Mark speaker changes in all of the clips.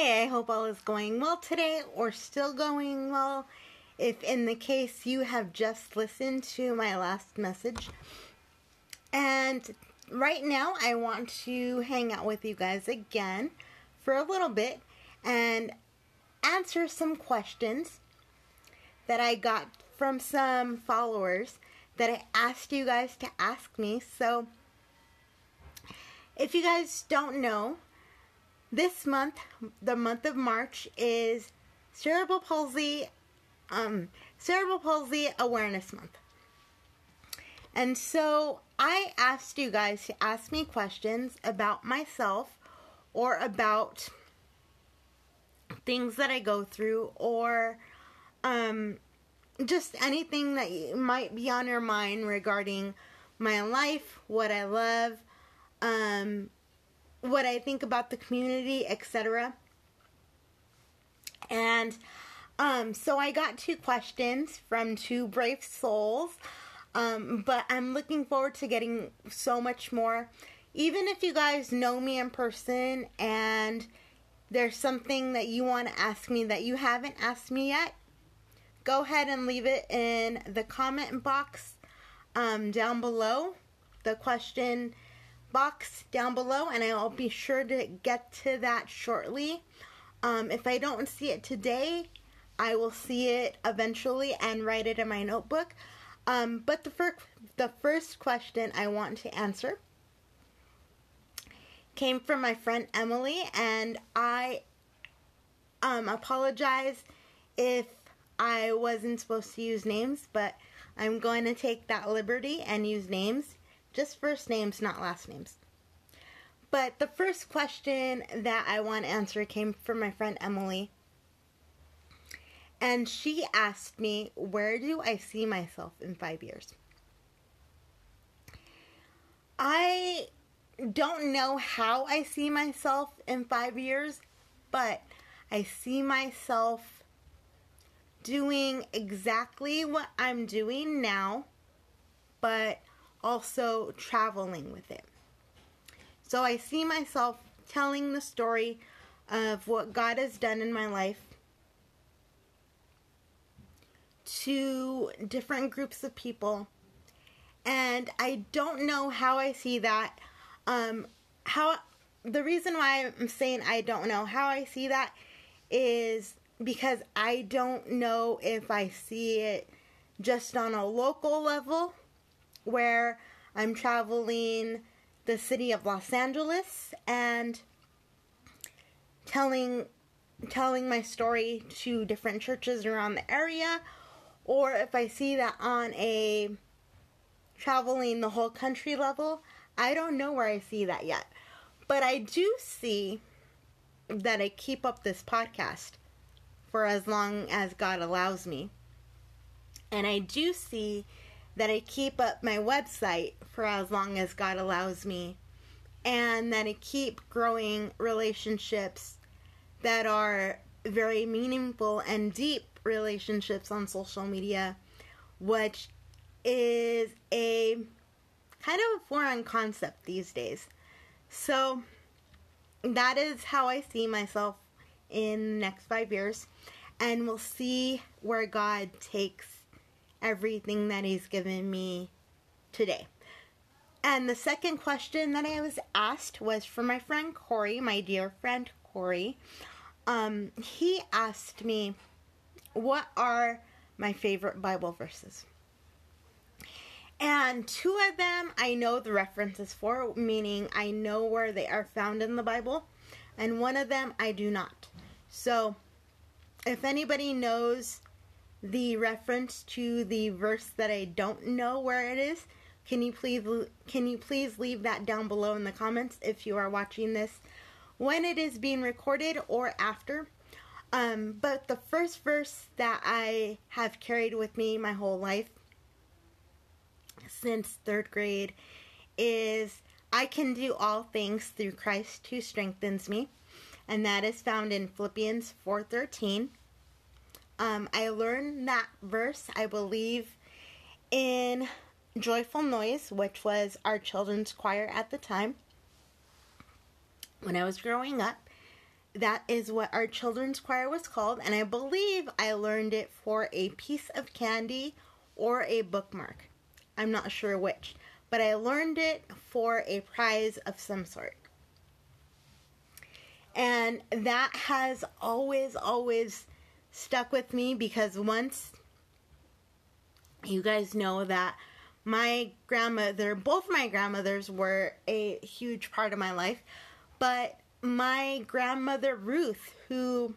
Speaker 1: Hey, I hope all is going well today or still going well. If in the case you have just listened to my last message. And right now, I want to hang out with you guys again for a little bit and answer some questions that I got from some followers that I asked you guys to ask me. So, if you guys don't know, this month, the month of March, is cerebral palsy, um, cerebral palsy awareness month. And so I asked you guys to ask me questions about myself or about things that I go through or um, just anything that might be on your mind regarding my life, what I love, um, what I think about the community, etc. And um, so I got two questions from two brave souls, um, but I'm looking forward to getting so much more. Even if you guys know me in person and there's something that you want to ask me that you haven't asked me yet, go ahead and leave it in the comment box um, down below. The question box down below and I'll be sure to get to that shortly. Um, if I don't see it today, I will see it eventually and write it in my notebook. Um, but the, fir- the first question I want to answer came from my friend Emily, and I um, apologize if I wasn't supposed to use names, but I'm going to take that liberty and use names just first names, not last names. But the first question that I want to answer came from my friend Emily. And she asked me, Where do I see myself in five years? I don't know how I see myself in five years, but I see myself doing exactly what I'm doing now, but also traveling with it. So I see myself telling the story of what God has done in my life to different groups of people. And I don't know how I see that. Um, how the reason why I'm saying I don't know how I see that is because I don't know if I see it just on a local level where I'm traveling the city of Los Angeles and telling telling my story to different churches around the area or if I see that on a traveling the whole country level, I don't know where I see that yet. But I do see that I keep up this podcast for as long as God allows me. And I do see that I keep up my website for as long as God allows me, and that I keep growing relationships that are very meaningful and deep relationships on social media, which is a kind of a foreign concept these days. So that is how I see myself in the next five years, and we'll see where God takes everything that He's given me today. And the second question that I was asked was from my friend Corey, my dear friend Corey. Um, he asked me, What are my favorite Bible verses? And two of them I know the references for, meaning I know where they are found in the Bible, and one of them I do not. So if anybody knows the reference to the verse that I don't know where it is, can you please can you please leave that down below in the comments if you are watching this when it is being recorded or after. Um, but the first verse that I have carried with me my whole life since third grade is I can do all things through Christ who strengthens me, and that is found in Philippians 4:13. Um, I learned that verse, I believe, in Joyful Noise, which was our children's choir at the time. When I was growing up, that is what our children's choir was called, and I believe I learned it for a piece of candy or a bookmark. I'm not sure which, but I learned it for a prize of some sort. And that has always, always stuck with me because once you guys know that my grandmother, both my grandmothers were a huge part of my life, but my grandmother Ruth, who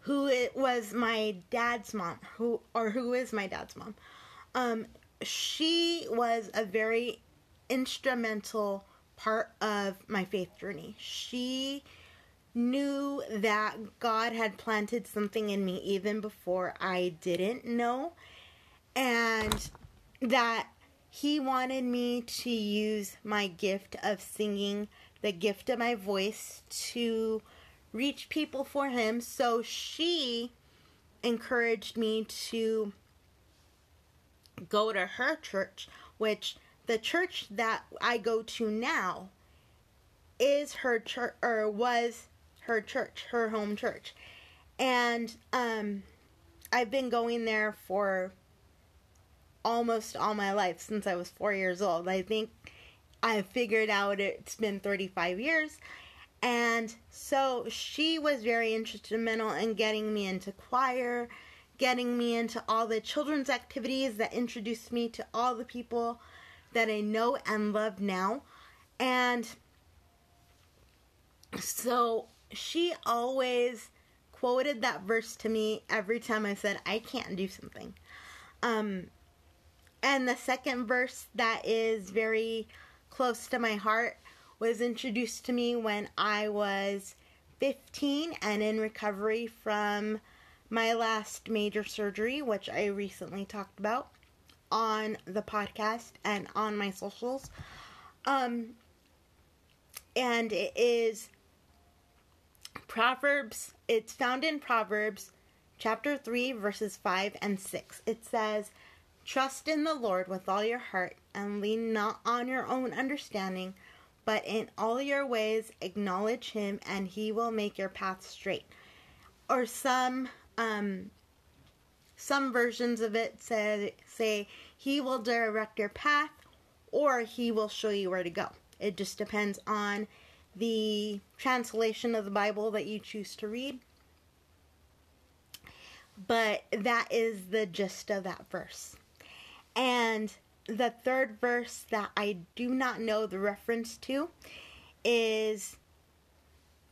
Speaker 1: who it was my dad's mom, who or who is my dad's mom, um, she was a very instrumental part of my faith journey. She knew that God had planted something in me even before I didn't know, and that He wanted me to use my gift of singing, the gift of my voice, to reach people for Him. So she encouraged me to go to her church, which the church that I go to now is her church or was her church, her home church. And um, I've been going there for almost all my life since I was four years old. I think I figured out it's been 35 years. And so she was very instrumental in getting me into choir, getting me into all the children's activities that introduced me to all the people that I know and love now. And so she always quoted that verse to me every time I said I can't do something. Um, and the second verse that is very close to my heart was introduced to me when I was 15 and in recovery from my last major surgery, which I recently talked about on the podcast and on my socials. Um, and it is Proverbs, it's found in Proverbs chapter 3, verses 5 and 6. It says, Trust in the Lord with all your heart and lean not on your own understanding, but in all your ways acknowledge him and he will make your path straight. Or some um some versions of it say say he will direct your path or he will show you where to go. It just depends on the translation of the Bible that you choose to read. But that is the gist of that verse. And the third verse that I do not know the reference to is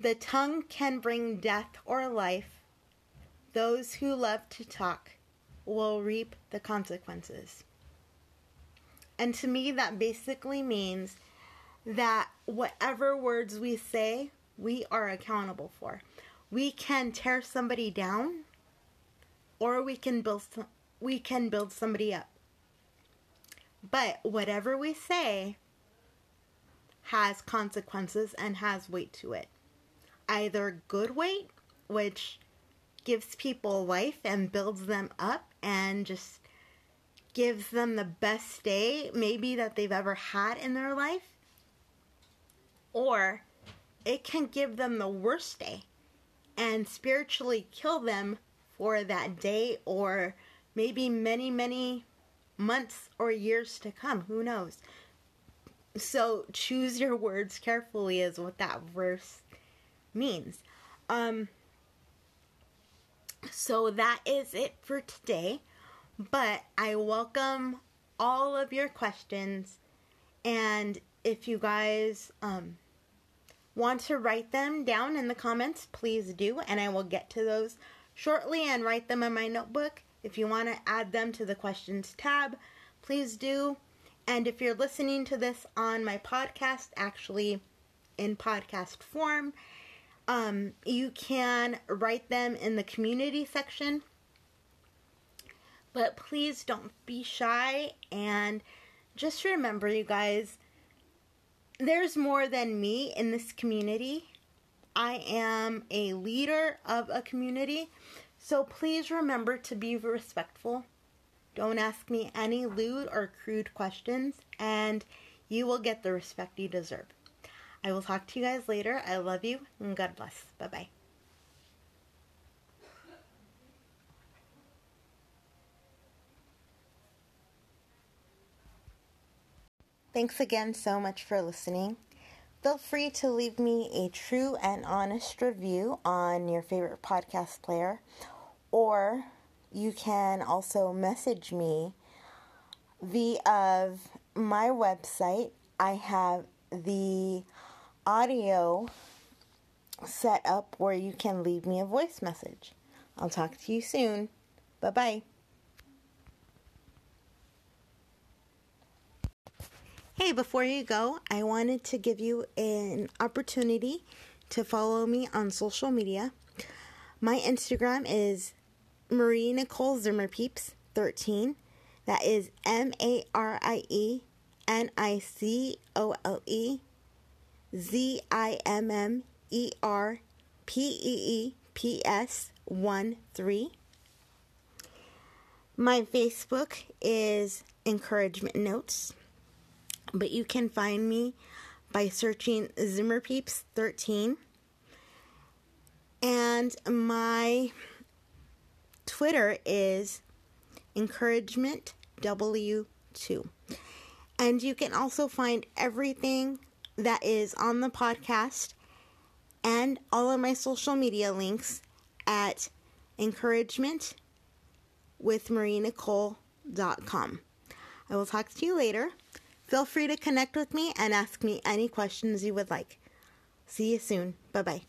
Speaker 1: the tongue can bring death or life. Those who love to talk will reap the consequences. And to me, that basically means that whatever words we say, we are accountable for. We can tear somebody down or we can build we can build somebody up. But whatever we say has consequences and has weight to it. Either good weight, which gives people life and builds them up and just gives them the best day maybe that they've ever had in their life or it can give them the worst day and spiritually kill them for that day or maybe many, many months or years to come. Who knows? So choose your words carefully, is what that verse means. Um, so that is it for today. But I welcome all of your questions. And if you guys um, want to write them down in the comments, please do, and I will get to those shortly and write them in my notebook. If you want to add them to the questions tab, please do. And if you're listening to this on my podcast, actually in podcast form, um, you can write them in the community section. But please don't be shy and just remember, you guys, there's more than me in this community. I am a leader of a community, so please remember to be respectful. Don't ask me any lewd or crude questions, and you will get the respect you deserve. I will talk to you guys later. I love you, and God bless. Bye bye. Thanks again so much for listening. Feel free to leave me a true and honest review on your favorite podcast player, or you can also message me via my website. I have the audio set up where you can leave me a voice message. I'll talk to you soon. Bye bye. Hey, before you go, I wanted to give you an opportunity to follow me on social media. My Instagram is Marie Nicole Zimmer Peeps 13. That is M A R I E N I C O L E Z I M M E R P E E P S 1 3. My Facebook is Encouragement Notes but you can find me by searching Zimmer Peeps 13. And my Twitter is Encouragement W2. And you can also find everything that is on the podcast and all of my social media links at encouragement with marienicole.com. I will talk to you later. Feel free to connect with me and ask me any questions you would like. See you soon. Bye bye.